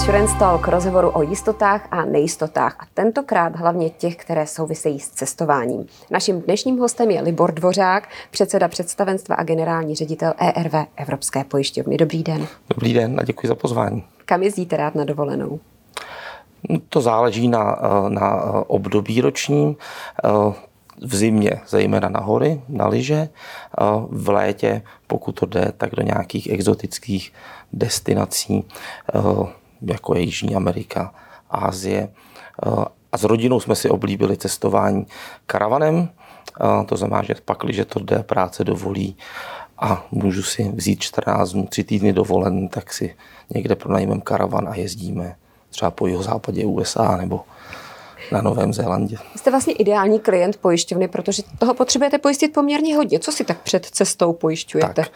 Insurance Talk rozhovoru o jistotách a nejistotách a tentokrát hlavně těch, které souvisejí s cestováním. Naším dnešním hostem je Libor Dvořák, předseda představenstva a generální ředitel ERV Evropské pojišťovny. Dobrý den. Dobrý den a děkuji za pozvání. Kam jezdíte rád na dovolenou? No, to záleží na, na období ročním v zimě zejména na hory, na lyže, v létě, pokud to jde, tak do nějakých exotických destinací, jako je Jižní Amerika, Ázie. A s rodinou jsme si oblíbili cestování karavanem, to znamená, že pak, když to jde, práce dovolí a můžu si vzít 14 dnů, 3 týdny dovolen, tak si někde pronajmeme karavan a jezdíme třeba po jeho západě USA nebo na Novém Zélandě. Jste vlastně ideální klient pojišťovny, protože toho potřebujete pojistit poměrně hodně. Co si tak před cestou pojišťujete? Tak,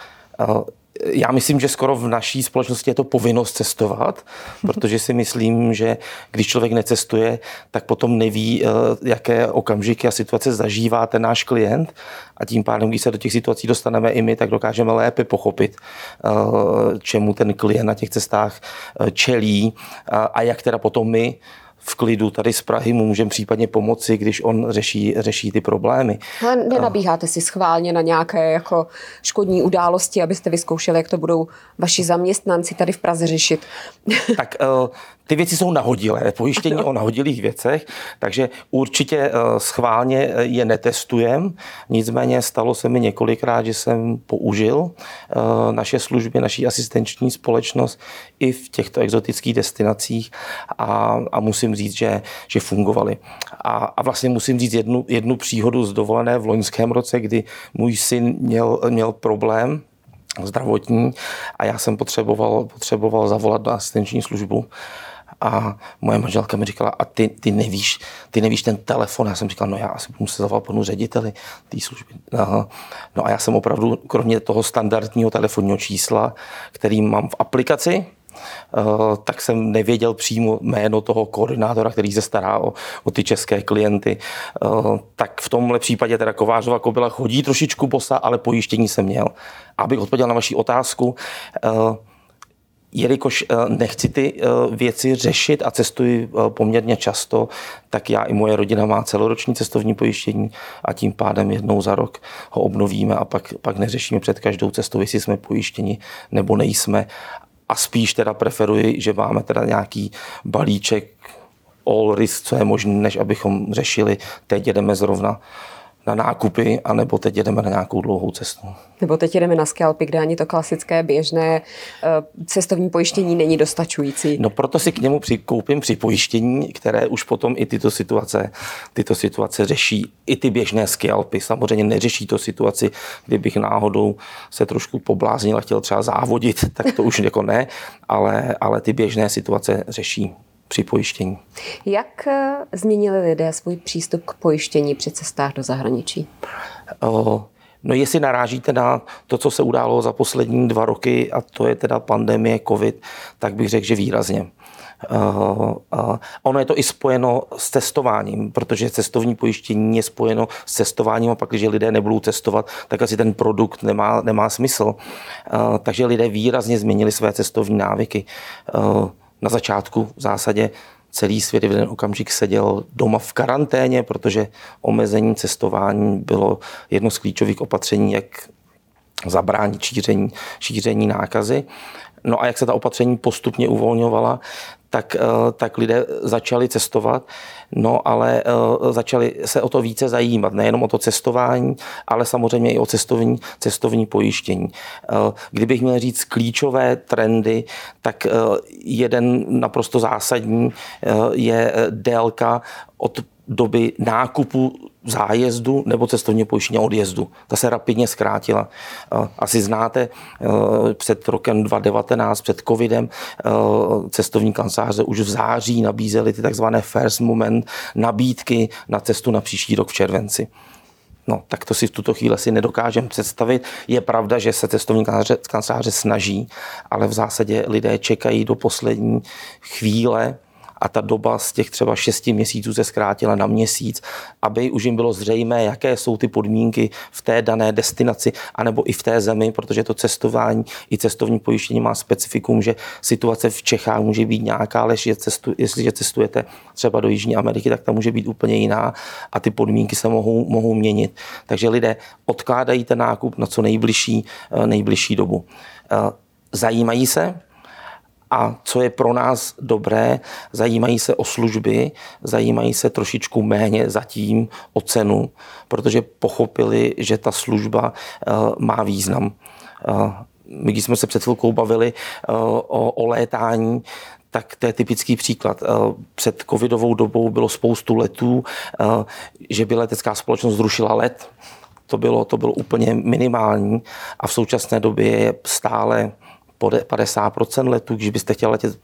já myslím, že skoro v naší společnosti je to povinnost cestovat, protože si myslím, že když člověk necestuje, tak potom neví, eh, jaké okamžiky a situace zažívá ten náš klient. A tím pádem, když se do těch situací dostaneme i my, tak dokážeme lépe pochopit, eh, čemu ten klient na těch cestách eh, čelí a jak teda potom my v klidu tady z Prahy mu můžeme případně pomoci, když on řeší, řeší ty problémy. Ale nenabíháte si schválně na nějaké jako škodní události, abyste vyzkoušeli, jak to budou vaši zaměstnanci tady v Praze řešit? Tak uh, ty věci jsou nahodilé, pojištění o nahodilých věcech, takže určitě eh, schválně eh, je netestujem. Nicméně stalo se mi několikrát, že jsem použil eh, naše služby, naší asistenční společnost i v těchto exotických destinacích a, a musím říct, že, že fungovaly. A, a vlastně musím říct jednu, jednu příhodu z dovolené v loňském roce, kdy můj syn měl, měl problém zdravotní a já jsem potřeboval, potřeboval zavolat na asistenční službu a moje manželka mi říkala, a ty, ty, nevíš, ty nevíš ten telefon. Já jsem říkal, no já asi budu se zavolat panu řediteli té služby. Aha. No a já jsem opravdu, kromě toho standardního telefonního čísla, který mám v aplikaci, Uh, tak jsem nevěděl přímo jméno toho koordinátora, který se stará o, o ty české klienty. Uh, tak v tomhle případě teda Kovářova kobila chodí trošičku bosa, ale pojištění jsem měl. Abych odpověděl na vaši otázku, uh, jelikož eh, nechci ty eh, věci řešit a cestuji eh, poměrně často, tak já i moje rodina má celoroční cestovní pojištění a tím pádem jednou za rok ho obnovíme a pak, pak neřešíme před každou cestou, jestli jsme pojištěni nebo nejsme. A spíš teda preferuji, že máme teda nějaký balíček all risk, co je možné, než abychom řešili, teď jedeme zrovna na nákupy, anebo teď jedeme na nějakou dlouhou cestu. Nebo teď jedeme na skalpy, kde ani to klasické běžné eh, cestovní pojištění není dostačující. No proto si k němu přikoupím připojištění, které už potom i tyto situace, tyto situace řeší. I ty běžné skalpy. Samozřejmě neřeší to situaci, kdybych náhodou se trošku pobláznil a chtěl třeba závodit, tak to už jako ne, ale, ale ty běžné situace řeší při pojištění. Jak eh, změnili lidé svůj přístup k pojištění při cestách do zahraničí? O, no jestli narážíte na to, co se událo za poslední dva roky, a to je teda pandemie COVID, tak bych řekl, že výrazně. Uh, uh, ono je to i spojeno s cestováním, protože cestovní pojištění je spojeno s cestováním a pak, když lidé nebudou cestovat, tak asi ten produkt nemá, nemá smysl. Uh, takže lidé výrazně změnili své cestovní návyky. Uh, na začátku v zásadě celý svět v jeden okamžik seděl doma v karanténě, protože omezení cestování bylo jedno z klíčových opatření, jak zabránit šíření, šíření nákazy. No a jak se ta opatření postupně uvolňovala, tak, eh, tak lidé začali cestovat, no ale eh, začali se o to více zajímat, nejenom o to cestování, ale samozřejmě i o cestovní, cestovní pojištění. Eh, kdybych měl říct klíčové trendy, tak jeden naprosto zásadní je délka od doby nákupu zájezdu nebo cestovního pojištění odjezdu. Ta se rapidně zkrátila. Asi znáte, před rokem 2019, před covidem, cestovní kanceláře už v září nabízely ty takzvané first moment nabídky na cestu na příští rok v červenci. No, tak to si v tuto chvíli si nedokážeme představit. Je pravda, že se cestovní kanceláře snaží, ale v zásadě lidé čekají do poslední chvíle a ta doba z těch třeba 6 měsíců se zkrátila na měsíc, aby už jim bylo zřejmé, jaké jsou ty podmínky v té dané destinaci, anebo i v té zemi, protože to cestování i cestovní pojištění má specifikum, že situace v Čechách může být nějaká, ale jestliže cestujete třeba do Jižní Ameriky, tak ta může být úplně jiná a ty podmínky se mohou, mohou měnit. Takže lidé odkládají ten nákup na co nejbližší, eh, nejbližší dobu. Eh, zajímají se, a co je pro nás dobré, zajímají se o služby, zajímají se trošičku méně zatím o cenu, protože pochopili, že ta služba eh, má význam. My, když jsme se před chvilkou bavili o, o létání, tak to je typický příklad. Před covidovou dobou bylo spoustu letů, že by letecká společnost zrušila let. To bylo, to bylo úplně minimální a v současné době je stále 50% letů, když byste chtěli letět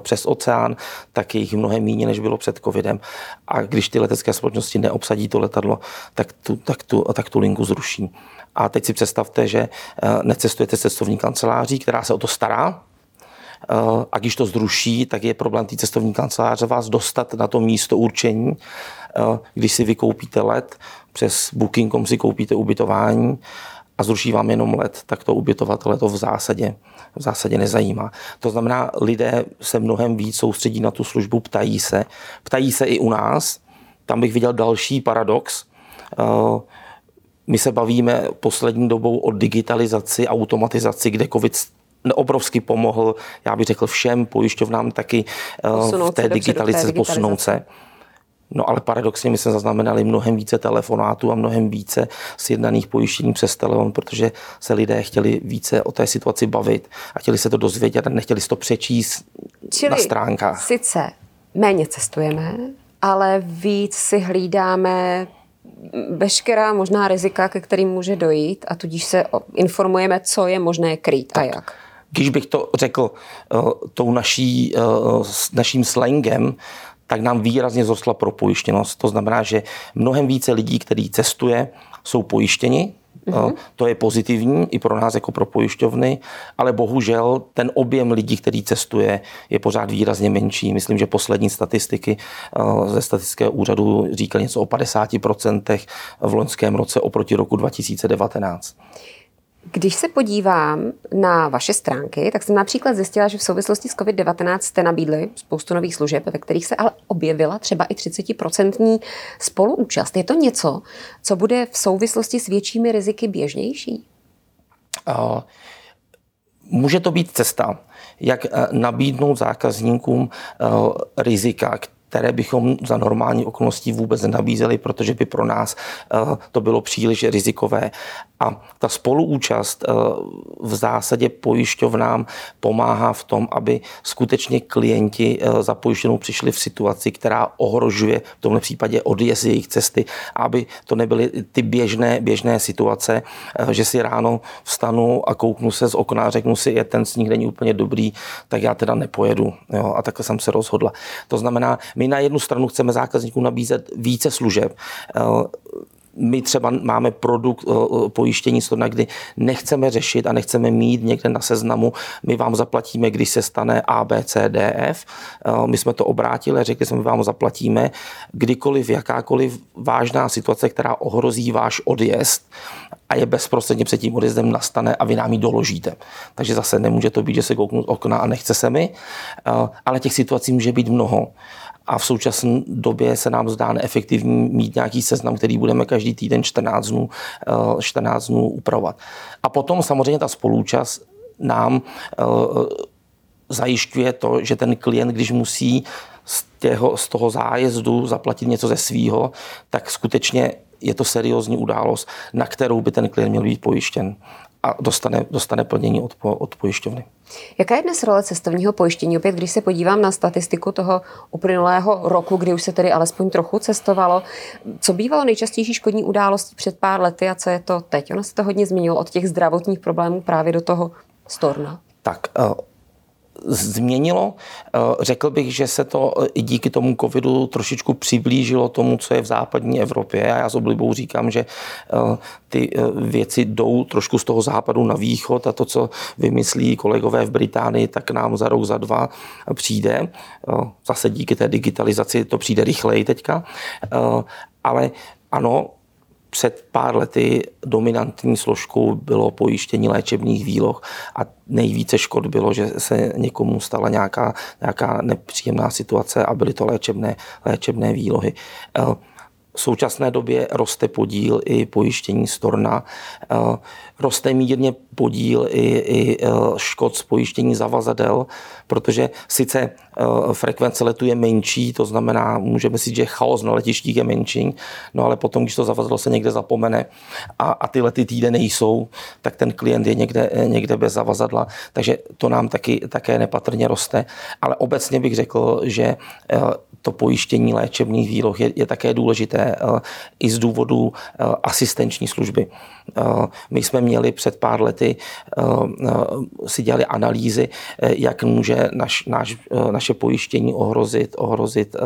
přes oceán, tak je jich mnohem méně, než bylo před covidem. A když ty letecké společnosti neobsadí to letadlo, tak tu, tak tu, tak tu linku zruší. A teď si představte, že necestujete cestovní kanceláří, která se o to stará, a když to zruší, tak je problém té cestovní kanceláře vás dostat na to místo určení. Když si vykoupíte let, přes Booking.com si koupíte ubytování a zruší vám jenom let, tak to ubytovatele to v zásadě, v zásadě nezajímá. To znamená, lidé se mnohem víc soustředí na tu službu, ptají se. Ptají se i u nás. Tam bych viděl další paradox. My se bavíme poslední dobou o digitalizaci, automatizaci, kde COVID obrovsky pomohl, já bych řekl všem pojišťovnám taky posunout v té digitalizaci, posunout se. No ale paradoxně my jsme zaznamenali mnohem více telefonátů a mnohem více sjednaných pojištění přes telefon, protože se lidé chtěli více o té situaci bavit a chtěli se to dozvědět a nechtěli si to přečíst Čili na stránkách. sice méně cestujeme, ale víc si hlídáme veškerá možná rizika, ke kterým může dojít a tudíž se informujeme, co je možné krýt tak. a jak. Když bych to řekl uh, tou naší, uh, naším slangem, tak nám výrazně zrostla propojištěnost. To znamená, že mnohem více lidí, kteří cestuje, jsou pojištěni, Mm-hmm. To je pozitivní i pro nás jako pro pojišťovny, ale bohužel ten objem lidí, který cestuje, je pořád výrazně menší. Myslím, že poslední statistiky eh, ze statistického úřadu říkají něco o 50% v loňském roce oproti roku 2019. Když se podívám na vaše stránky, tak jsem například zjistila, že v souvislosti s COVID-19 jste nabídli spoustu nových služeb, ve kterých se ale objevila třeba i 30% spoluúčast. Je to něco, co bude v souvislosti s většími riziky běžnější? Uh, může to být cesta, jak eh, nabídnout zákazníkům uh, rizika, které bychom za normální okolností vůbec nenabízeli, protože by pro nás uh, to bylo příliš rizikové. A ta spoluúčast eh, v zásadě pojišťovnám pomáhá v tom, aby skutečně klienti eh, za pojištěnou přišli v situaci, která ohrožuje v tomhle případě odjezd jejich cesty, aby to nebyly ty běžné, běžné situace, eh, že si ráno vstanu a kouknu se z okna a řeknu si, je ten sníh není úplně dobrý, tak já teda nepojedu. Jo, a takhle jsem se rozhodla. To znamená, na jednu stranu chceme zákazníkům nabízet více služeb, my třeba máme produkt pojištění stodna, kdy nechceme řešit a nechceme mít někde na seznamu, my vám zaplatíme, když se stane A, B, C, D, F. My jsme to obrátili, řekli jsme, my vám zaplatíme, kdykoliv, jakákoliv vážná situace, která ohrozí váš odjezd a je bezprostředně před tím odjezdem nastane a vy nám ji doložíte. Takže zase nemůže to být, že se kouknu okna a nechce se mi, ale těch situací může být mnoho a v současné době se nám zdá neefektivní mít nějaký seznam, který budeme každý týden 14 dnů, 14 eh, dnů upravovat. A potom samozřejmě ta spolúčast nám eh, zajišťuje to, že ten klient, když musí z, těho, z toho zájezdu zaplatit něco ze svýho, tak skutečně je to seriózní událost, na kterou by ten klient měl být pojištěn a dostane, dostane plnění od, od pojišťovny. Jaká je dnes role cestovního pojištění? Opět, když se podívám na statistiku toho uplynulého roku, kdy už se tedy alespoň trochu cestovalo, co bývalo nejčastější škodní událostí před pár lety a co je to teď? Ono se to hodně změnilo od těch zdravotních problémů právě do toho storna. Tak, uh změnilo. Eh, řekl bych, že se to i díky tomu covidu trošičku přiblížilo tomu, co je v západní Evropě. A já s oblibou říkám, že eh, ty eh, věci jdou trošku z toho západu na východ a to, co vymyslí kolegové v Británii, tak nám za rok, za dva přijde. Zase díky té digitalizaci to přijde rychleji teďka. Ale ano, před pár lety dominantní složkou bylo pojištění léčebných výloh a nejvíce škod bylo, že se někomu stala nějaká, nějaká nepříjemná situace a byly to léčebné, léčebné výlohy. V současné době roste podíl i pojištění storna, roste mírně podíl i, i e, škod z pojištění zavazadel, protože sice frekvence letu je menší, to znamená, můžeme si říct, že chaos na letištích je menší, no ale potom, když to zavazadlo se někde zapomene a, a ty lety týden nejsou, tak ten klient je někde, někde bez zavazadla, takže to nám taky, také nepatrně roste. Ale obecně bych řekl, že e, to pojištění léčebných výloh je, je také důležité i z důvodu asistenční služby. My jsme měli před pár lety, si dělali analýzy, jak může naš, naš, naše pojištění ohrozit, ohrozit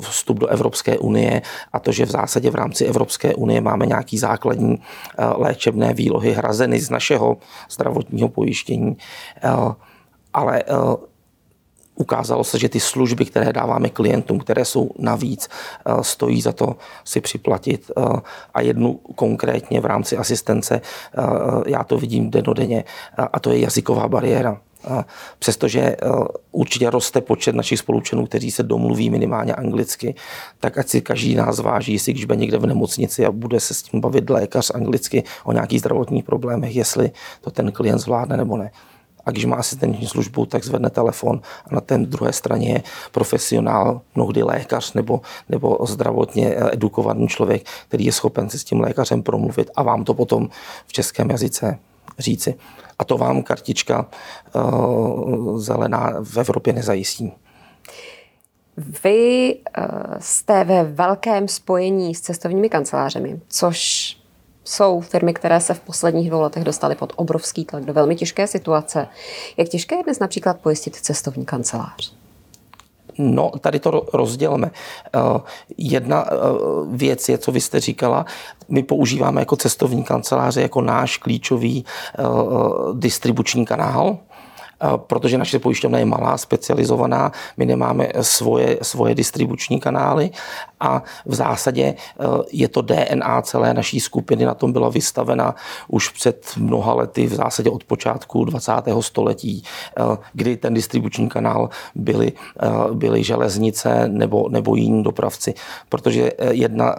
vstup do Evropské unie a to, že v zásadě v rámci Evropské unie máme nějaký základní léčebné výlohy hrazeny z našeho zdravotního pojištění. Ale ukázalo se, že ty služby, které dáváme klientům, které jsou navíc, eh, stojí za to si připlatit. Eh, a jednu konkrétně v rámci asistence, eh, já to vidím denodenně, a to je jazyková bariéra. Přestože určitě roste počet našich spolučenů, kteří se domluví minimálně anglicky, tak ať si každý nás váží, jestli když bude někde v nemocnici a bude se s tím bavit lékař anglicky o nějakých zdravotních problémech, jestli to ten klient zvládne nebo ne. A když má asistenční službu, tak zvedne telefon a na té druhé straně je profesionál, mnohdy lékař nebo, nebo zdravotně edukovaný člověk, který je schopen si s tím lékařem promluvit a vám to potom v českém jazyce říci. A to vám kartička uh, zelená v Evropě nezajistí. Vy uh, jste ve velkém spojení s cestovními kancelářemi, což jsou firmy, které se v posledních dvou letech dostaly pod obrovský tlak do velmi těžké situace. Jak těžké je dnes například pojistit cestovní kancelář? No, tady to rozdělme. Eh, jedna eh, věc je, co vy jste říkala, my používáme jako cestovní kanceláře jako náš klíčový eh, distribuční kanál, protože naše pojišťovna je malá, specializovaná, my nemáme svoje, svoje distribuční kanály a v zásadě e, je to DNA celé naší skupiny, na tom byla vystavena už před mnoha lety, v zásadě od počátku 20. století, e, kdy ten distribuční kanál byly, e, byly železnice nebo, nebo jiní dopravci. Protože jedna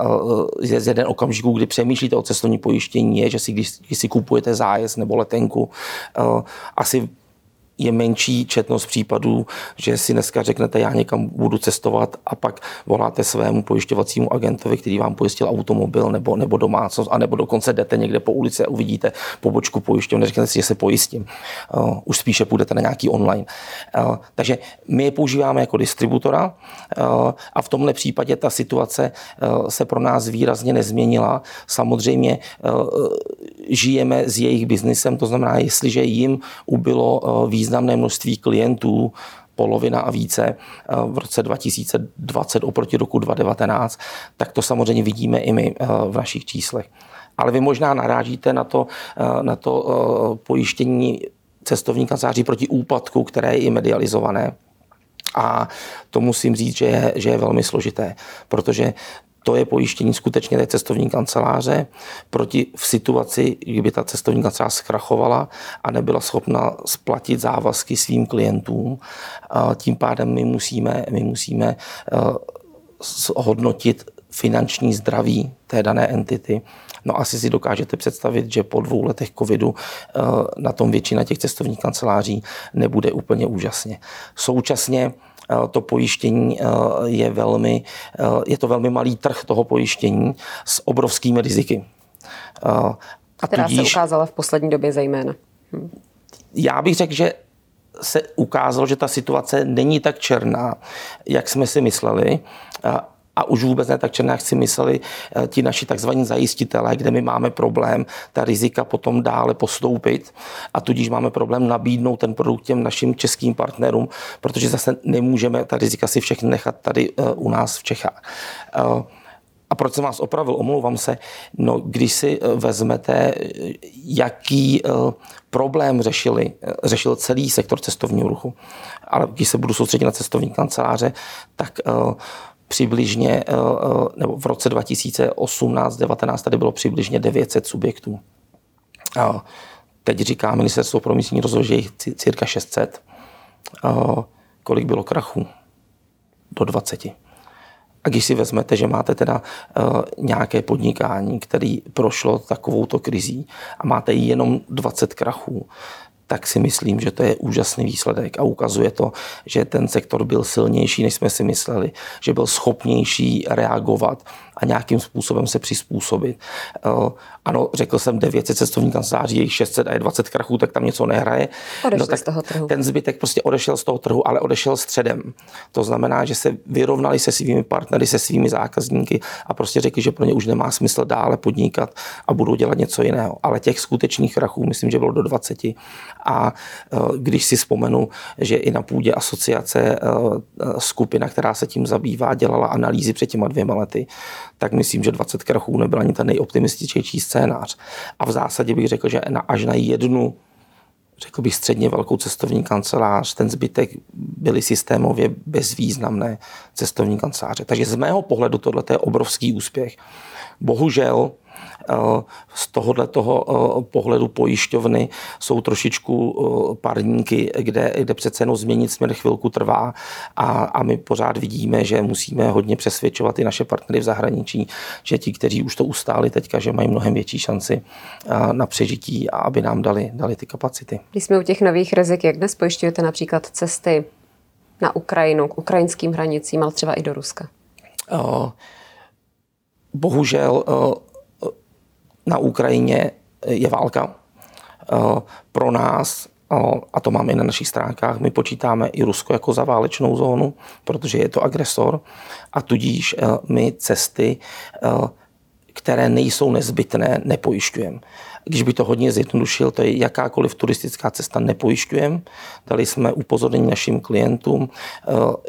z jeden okamžiků, kdy přemýšlíte o cestovní pojištění, je, že si, když, když si kupujete zájezd nebo letenku, asi je menší četnost případů, že si dneska řeknete, já někam budu cestovat a pak voláte svému pojišťovacímu agentovi, který vám pojistil automobil nebo, nebo domácnost, a nebo dokonce jdete někde po ulici a uvidíte pobočku pojišťovny, řeknete si, že se pojistím. Uh, už spíše půjdete na nějaký online. Uh, takže my je používáme jako distributora uh, a v tomhle případě ta situace se pro nás výrazně nezměnila. Samozřejmě žijeme s jejich biznisem, to znamená, jestliže jim ubylo význam významné množství klientů, polovina a více eh, v roce 2020 oproti roku 2019, tak to samozřejmě vidíme i my eh, v našich číslech. Ale vy možná narážíte na to, eh, na to pojištění cestovní kanceláří proti úpadku, které je i medializované. A to musím říct, že je, že je velmi složité, protože to je pojištění skutečně té cestovní kanceláře proti v situaci, kdyby ta cestovní kancelář zkrachovala a nebyla schopna splatit závazky svým klientům. Tím pádem my musíme, my musíme eh, hodnotit finanční zdraví té dané entity. No asi si dokážete představit, že po dvou letech covidu eh, na tom většina těch cestovních kanceláří nebude úplně úžasně. Současně to pojištění eh, je velmi, eh, je to velmi malý trh toho pojištění s obrovskými riziky. A která tudíž, se ukázala v poslední době zejména. Hm. Já bych řekl, že se ukázalo, že ta situace není tak černá, jak jsme si mysleli. A už vůbec ne tak černé, jak si mysleli eh, ti naši takzvaní zajistitelé, kde my máme problém ta rizika potom dále postoupit. A tudíž máme problém nabídnout ten produkt těm našim českým partnerům, protože zase nemůžeme ta rizika si všechny nechat tady eh, u nás v Čechách. Eh, a proč jsem vás opravil, omlouvám se, no když si vezmete, jaký problém řešili, řešil celý sektor cestovního ruchu, ale když se budu soustředit na cestovní kanceláře, tak přibližně, eh, eh, nebo v roce 2018-19 tady bylo přibližně 900 subjektů. Teď říká Ministerstvo pro místní rozvoj, že jich cirka 600. A kolik bylo krachů? Do 20. A když si vezmete, že máte teda uh, nějaké podnikání, které prošlo takovouto krizí a máte jenom 20 krachů, tak si myslím, že to je úžasný výsledek a ukazuje to, že ten sektor byl silnější, než jsme si mysleli, že byl schopnější reagovat a nějakým způsobem se přizpůsobit. Uh, ano, řekl jsem 900 cestovních kanceláří, jejich 600 a je 20 krachů, tak tam něco nehraje. no, tak z toho trhu. Ten zbytek prostě odešel z toho trhu, ale odešel středem. To znamená, že se vyrovnali se svými partnery, se svými zákazníky a prostě řekli, že pro ně už nemá smysl dále podnikat a budou dělat něco jiného. Ale těch skutečných krachů, myslím, že bylo do 20. A uh, když si vzpomenu, že i na půdě asociace uh, skupina, která se tím zabývá, dělala analýzy před těma dvěma lety, tak myslím, že 20 krachů nebyl ani ten nejoptimističtější scénář. A v zásadě bych řekl, že na, až na jednu řekl bych středně velkou cestovní kancelář, ten zbytek byly systémově bezvýznamné cestovní kanceláře. Takže z mého pohledu tohle je obrovský úspěch. Bohužel z tohohle toho eh, pohledu pojišťovny jsou trošičku eh, parníky, kde, kde přece jenom změnit směr chvilku trvá a, a my pořád vidíme, že musíme hodně přesvědčovat i naše partnery v zahraničí, že ti, kteří už to ustáli teďka, že mají mnohem větší šanci na přežití a aby nám dali, dali ty kapacity. Když jsme u těch nových rizik, jak dnes pojišťujete například cesty na Ukrajinu, k ukrajinským hranicím, ale třeba i do Ruska? Bohužel na Ukrajině je válka. Eh, pro nás, eh, a to máme i na našich stránkách, my počítáme i Rusko jako za válečnou zónu, protože je to agresor a tudíž eh, my cesty, které nejsou nezbytné, nepojišťujeme. Když by to hodně zjednodušil, to je jakákoliv turistická cesta nepojišťujeme. Dali jsme upozornění našim klientům,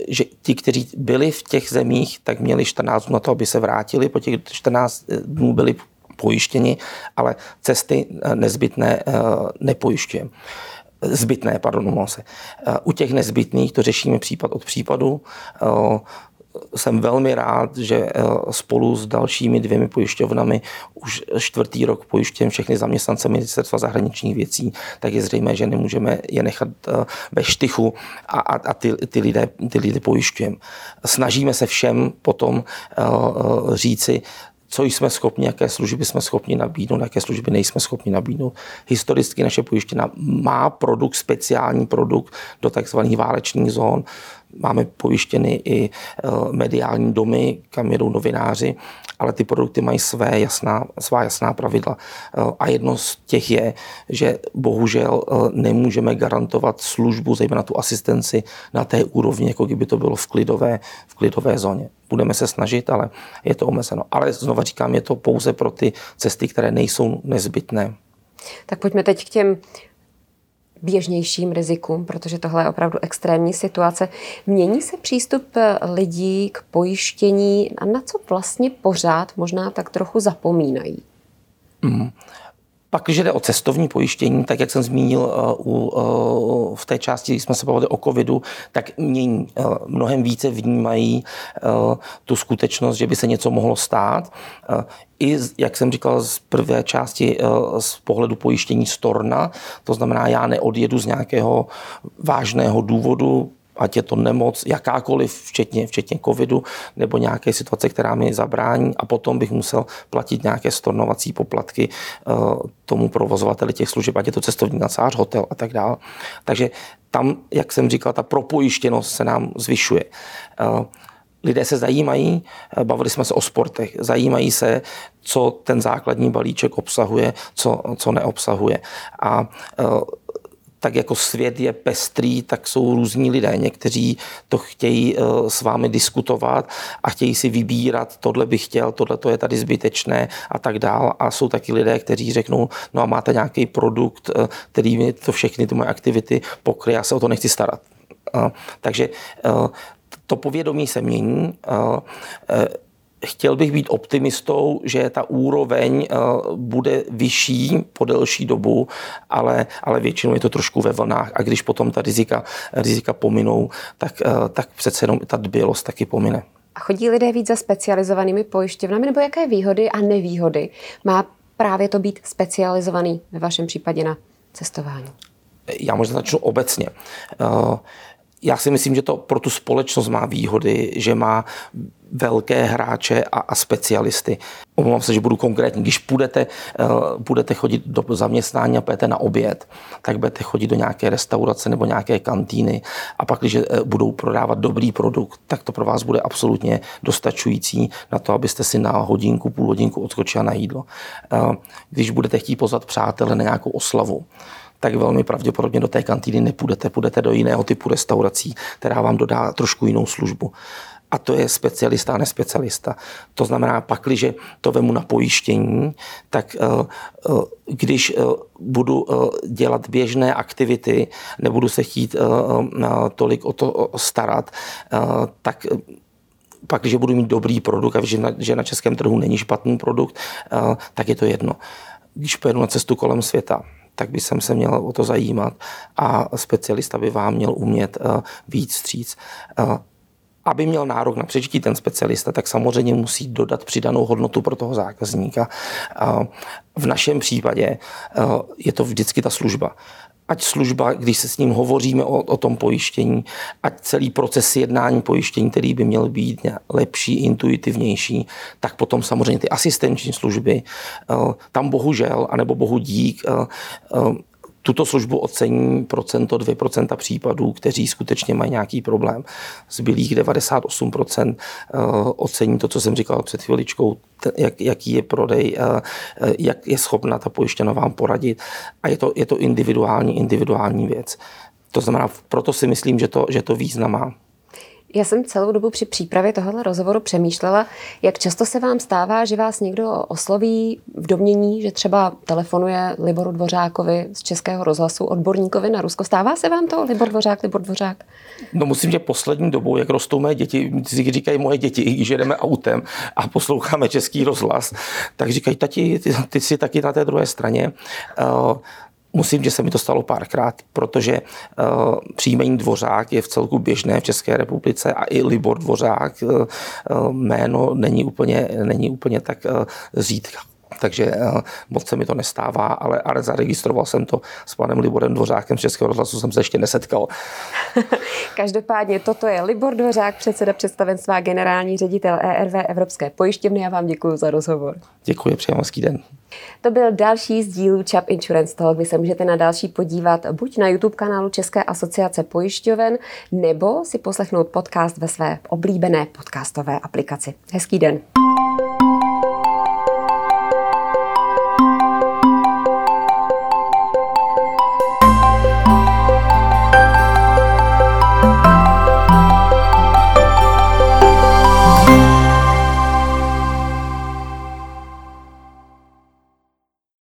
že ti, kteří byli v těch zemích, tak měli 14 dnů na to, aby se vrátili. Po těch 14 dnů byli pojištěni, ale cesty eh, nezbytné eh, nepojišťujeme zbytné, pardon, se. Eh, u těch nezbytných to řešíme případ od případu. Jsem velmi rád, že spolu s dalšími dvěmi pojišťovnami už čtvrtý rok pojištěm všechny zaměstnance ministerstva zahraničních věcí, tak je zřejmé, že nemůžeme je nechat ve štychu a, a, a ty, ty, lidé, ty lidé pojišťujeme. Snažíme se všem potom říci, co jsme schopni, jaké služby jsme schopni nabídnout, jaké služby nejsme schopni nabídnout. Historicky naše pojištěna má produkt, speciální produkt do takzvaných válečných zón. Máme pojištěny i eh, mediální domy, kam jedou novináři, ale ty produkty mají své jasná, svá jasná pravidla. Eh, a jedno z těch je, že bohužel eh, nemůžeme garantovat službu, zejména tu asistenci, na té úrovni, jako kdyby to bylo v klidové, v klidové zóně. Budeme se snažit, ale je to omezeno. Ale znova říkám, je to pouze pro ty cesty, které nejsou nezbytné. Tak pojďme teď k těm běžnějším rizikům, protože tohle je opravdu extrémní situace. Mění se přístup lidí k pojištění a na co vlastně pořád možná tak trochu zapomínají? Mm. Pak, když jde o cestovní pojištění, tak jak jsem zmínil uh, uh, v té části, kdy jsme se bavili o covidu, tak mění. Uh, mnohem více vnímají tu skutečnost, že by se něco mohlo stát. I, jak jsem říkal, z prvé části z pohledu pojištění storna, to znamená, já neodjedu z nějakého vážného důvodu, ať je to nemoc, jakákoliv, včetně, včetně covidu, nebo nějaké situace, která mi zabrání a potom bych musel platit nějaké stornovací poplatky uh, tomu provozovateli těch služeb, ať je to cestovní kancelář, hotel a tak dále. Takže tam, jak jsem říkal, ta propojištěnost se nám zvyšuje. Uh, lidé se zajímají, eh, bavili jsme se o sportech, zajímají se, co ten základní balíček obsahuje, co, co neobsahuje. A tak jako svět je pestrý, tak jsou různí lidé. Někteří to chtějí s vámi diskutovat a chtějí si vybírat, tohle bych chtěl, tohle to je tady zbytečné a tak dál. A jsou taky lidé, kteří řeknou, no a máte nějaký produkt, který mi to všechny ty moje aktivity pokryje, já se o to nechci starat. Takže to povědomí se mění. Chtěl bych být optimistou, že ta úroveň bude vyšší po delší dobu, ale, ale většinou je to trošku ve vlnách. A když potom ta rizika, rizika pominou, tak, tak přece jenom ta dbělost taky pomine. A chodí lidé víc za specializovanými pojišťovnami, nebo jaké výhody a nevýhody má právě to být specializovaný ve vašem případě na cestování? Já možná začnu obecně já si myslím, že to pro tu společnost má výhody, že má velké hráče a, a specialisty. Omlouvám se, že budu konkrétní. Když budete, uh, budete chodit do zaměstnání a půjdete na oběd, tak budete chodit do nějaké restaurace nebo nějaké kantýny a pak, když uh, budou prodávat dobrý produkt, tak to pro vás bude absolutně dostačující na to, abyste si na hodinku, půl hodinku odskočila na jídlo. Uh, když budete chtít pozvat přátele na nějakou oslavu, tak velmi pravděpodobně do té kantýny nepůjdete, půjdete do jiného typu restaurací, která vám dodá trošku jinou službu. A to je specialista a nespecialista. To znamená, pakliže to vemu na pojištění, tak eh, eh, když eh, budu dělat běžné aktivity, nebudu se chtít tolik o to starat, tak pak, když budu mít dobrý produkt a že na, že na českém trhu není špatný produkt, tak je to jedno. Když pojedu na cestu kolem světa, tak by jsem se měl o to zajímat a specialista by vám měl umět víc stříc. Aby měl nárok na přežití ten specialista, tak samozřejmě musí dodat přidanou hodnotu pro toho zákazníka. V našem případě je to vždycky ta služba ať služba, když se s ním hovoříme o, o tom pojištění, ať celý proces jednání pojištění, který by měl být lepší, intuitivnější, tak potom samozřejmě ty asistenční služby, eh, tam bohužel, anebo bohu dík, eh, tuto službu ocení procento, 2% případů, kteří skutečně mají nějaký problém. Zbylých 98% eh, ocení to, co jsem říkal před chviličkou, jak, jaký je prodej, eh, eh, jak je schopna ta pojištěna vám poradit. A je to, je to individuální, individuální věc. To znamená, proto si myslím, že to, že to význam má. Já jsem celou dobu při přípravě tohoto rozhovoru přemýšlela, jak často se vám stává, že vás někdo osloví v domění, že třeba telefonuje Liboru Dvořákovi z Českého rozhlasu, odborníkovi na Rusko. Stává se vám to, Libor Dvořák, Libor Dvořák? No musím, že poslední dobou, jak rostou mé děti, říkají moje děti, když jedeme autem a posloucháme Český rozhlas, tak říkají, tati, ty, ty jsi taky na té druhé straně. Uh, Musím, že se mi to stalo párkrát, protože uh, příjmení Dvořák je v celku běžné v České republice a i Libor Dvořák uh, jméno není úplně, není úplně tak uh, řídka. Takže uh, moc se mi to nestává, ale, ale zaregistroval jsem to s panem Liborem Dvořákem z Českého rozhlasu, jsem se ještě nesetkal. Každopádně toto je Libor Dvořák, předseda představenstva generální ředitel ERV Evropské pojišťovny. Já vám děkuji za rozhovor. Děkuji, přeji den. To byl další z dílů Chap Insurance Talk. Vy se můžete na další podívat buď na YouTube kanálu České asociace pojišťoven, nebo si poslechnout podcast ve své oblíbené podcastové aplikaci. Hezký den.